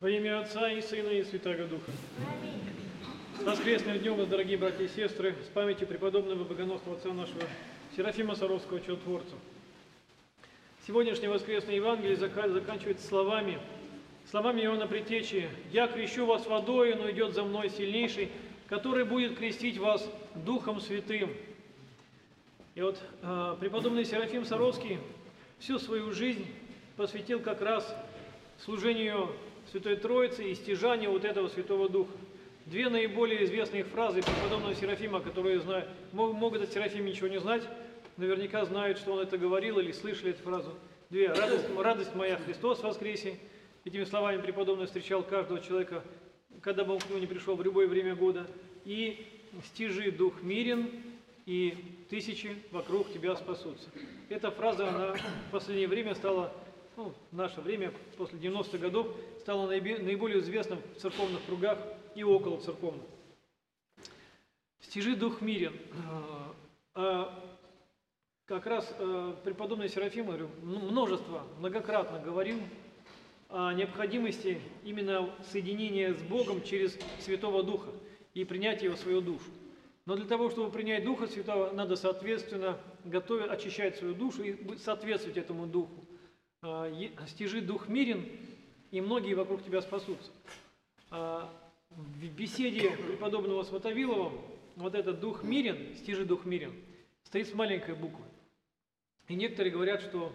Во имя Отца и Сына и Святаго Духа. С воскресным днем вас, дорогие братья и сестры, с памятью преподобного богоносного отца нашего Серафима Саровского, чудотворца. Сегодняшнее воскресное Евангелие зака- заканчивается словами, словами Иоанна Притечи «Я крещу вас водой, но идет за мной сильнейший, который будет крестить вас Духом Святым». И вот э, преподобный Серафим Саровский всю свою жизнь посвятил как раз служению Святой Троицы и стяжанию вот этого Святого Духа. Две наиболее известные фразы преподобного Серафима, которые знают, мог- могут от Серафима ничего не знать, наверняка знают, что он это говорил или слышали эту фразу. Две. «Радость, радость моя, Христос воскресе». Этими словами преподобный встречал каждого человека, когда бы он к нему не пришел в любое время года. И «Стяжи дух мирен, и тысячи вокруг тебя спасутся». Эта фраза, она в последнее время стала, ну, в наше время, после 90-х годов, наибе- наиболее известна в церковных кругах и около церковных. «Стяжи дух мирен». А, как раз э, преподобный Серафим, говорю, множество, многократно говорил о необходимости именно соединения с Богом через Святого Духа и принятия Его в свою душу. Но для того, чтобы принять Духа Святого, надо, соответственно, готовить, очищать свою душу и соответствовать этому Духу. А, Стяжи Дух мирен, и многие вокруг тебя спасутся. А, В беседе преподобного Сватовилова вот этот Дух мирен, стяжи Дух мирен, стоит с маленькой буквы. И некоторые говорят, что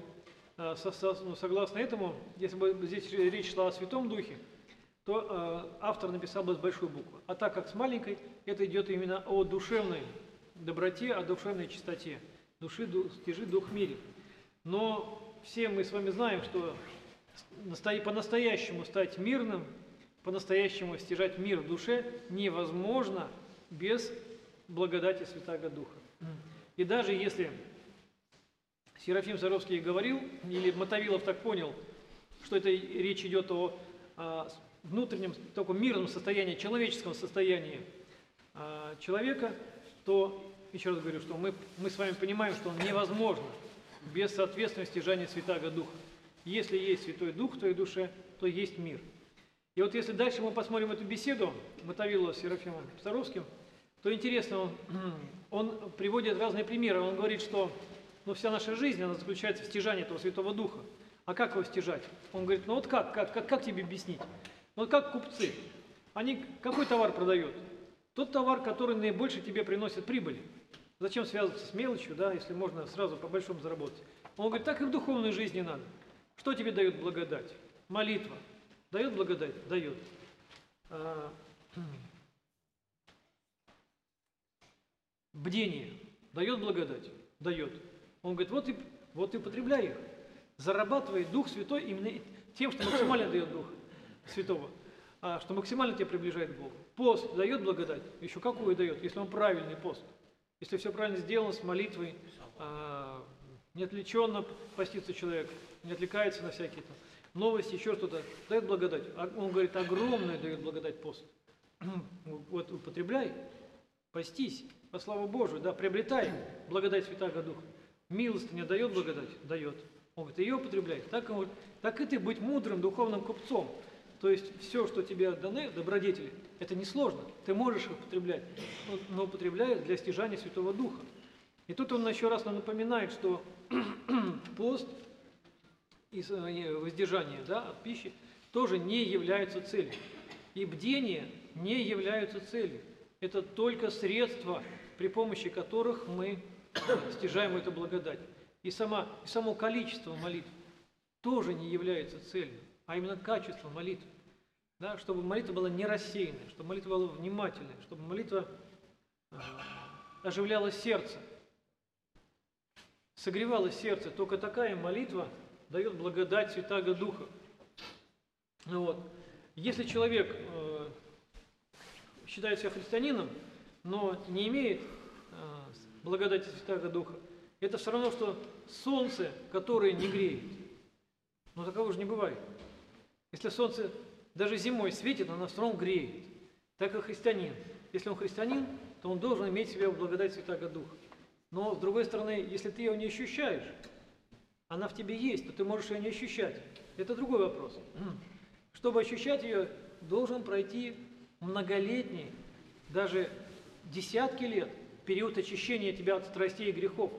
со- ну, согласно этому, если бы здесь речь шла о Святом Духе, то э, автор написал бы с большой буквы. А так как с маленькой, это идет именно о душевной доброте, о душевной чистоте. Души, ду- стяжи дух мире. Но все мы с вами знаем, что настоя- по-настоящему стать мирным, по-настоящему стяжать мир в душе невозможно без благодати Святаго Духа. И даже если Серафим Саровский говорил, или Мотовилов так понял, что это речь идет о, а, с- внутреннем, таком мирном состоянии, человеческом состоянии а, человека, то, еще раз говорю, что мы, мы с вами понимаем, что невозможно без соответственного стяжания Святаго Духа. Если есть Святой Дух в твоей душе, то есть мир. И вот если дальше мы посмотрим эту беседу Мотовилова с Серафимом Саровским, то интересно, он, он приводит разные примеры. Он говорит, что ну, вся наша жизнь, она заключается в стяжании этого Святого Духа. А как его стяжать? Он говорит, ну вот как, как, как, как тебе объяснить? Ну вот как купцы. Они какой товар продают? Тот товар, который наибольше тебе приносит прибыль. Зачем связываться с мелочью, да, если можно сразу по большому заработать? Он говорит, так и в духовной жизни надо. Что тебе дает благодать? Молитва. Дает благодать? Дает. А, Бдение дает благодать? Дает. Он говорит, вот и, вот и употребляй их. Зарабатывай Дух Святой именно тем, что максимально дает Дух Святого, а, что максимально тебя приближает к Богу. Пост дает благодать? Еще какую дает, если он правильный пост? Если все правильно сделано с молитвой, а, не отвлеченно постится человек, не отвлекается на всякие там новости, еще что-то, дает благодать. А Он говорит, огромное дает благодать пост. Вот употребляй, Постись, по славу Божию, да, приобретай благодать Святаго Духа. Милостыня дает благодать? Дает. Он говорит, ее употребляй. Так, он говорит, так и ты быть мудрым духовным купцом. То есть все, что тебе даны, добродетели, это несложно. Ты можешь их употреблять, но- употребляй для стяжания Святого Духа. И тут он еще раз нам напоминает, что пост и и воздержание да, от пищи тоже не являются целью. И бдение не являются целью. Это только средства, при помощи которых мы стяжаем эту благодать. И, сама, и само количество молитв тоже не является целью, а именно качество молитвы. Да, чтобы молитва была не рассеянная, чтобы молитва была внимательная, чтобы молитва э, оживляла сердце, согревало сердце. Только такая молитва дает благодать Святаго Духа. Ну вот. Если человек э, считает себя христианином, но не имеет э, благодати Святаго Духа, это все равно, что солнце, которое не греет. Но такого же не бывает. Если солнце даже зимой светит, оно все равно греет. Так и христианин. Если он христианин, то он должен иметь в себе благодать Святаго Духа. Но, с другой стороны, если ты ее не ощущаешь, она в тебе есть, то ты можешь ее не ощущать. Это другой вопрос. Чтобы ощущать ее, должен пройти многолетний, даже десятки лет, период очищения тебя от страстей и грехов,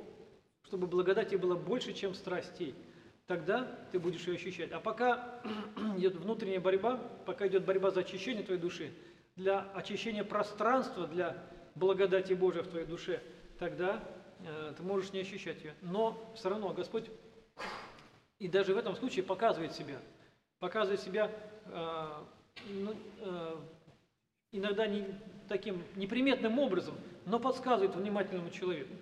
чтобы благодати было больше, чем страстей. Тогда ты будешь ее ощущать. А пока идет внутренняя борьба, пока идет борьба за очищение твоей души, для очищения пространства, для благодати Божией в твоей душе, тогда э, ты можешь не ощущать ее. Но все равно Господь и даже в этом случае показывает себя. Показывает себя э, ну, э, иногда не, таким неприметным образом, но подсказывает внимательному человеку,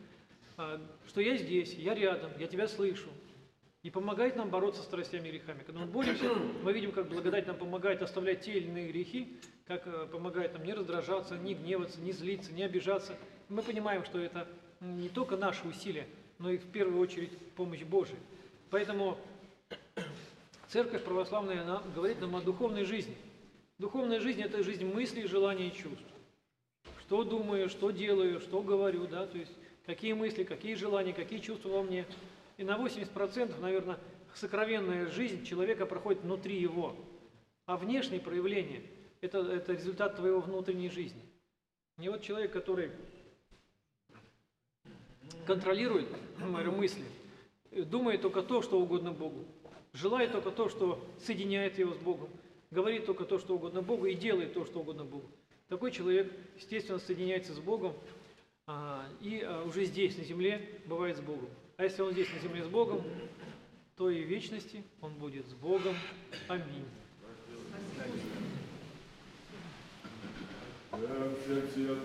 э, что я здесь, я рядом, я тебя слышу. И помогает нам бороться с страстями и грехами. Когда мы боремся, мы видим, как благодать нам помогает оставлять те или иные грехи, как э, помогает нам не раздражаться, не гневаться, не злиться, не обижаться. Мы понимаем, что это не только наши усилия, но и в первую очередь помощь Божия. Поэтому Церковь православная она говорит нам о духовной жизни. Духовная жизнь – это жизнь мыслей, желаний и чувств. Что думаю, что делаю, что говорю, да, то есть какие мысли, какие желания, какие чувства во мне – и на 80%, наверное, сокровенная жизнь человека проходит внутри его. А внешние проявления – это, это результат твоего внутренней жизни. И вот человек, который контролирует мысли, думает только то, что угодно Богу, желает только то, что соединяет его с Богом, говорит только то, что угодно Богу и делает то, что угодно Богу. Такой человек, естественно, соединяется с Богом а, и а, уже здесь, на земле, бывает с Богом. А если он здесь на земле с Богом, то и в вечности он будет с Богом. Аминь. Сердце,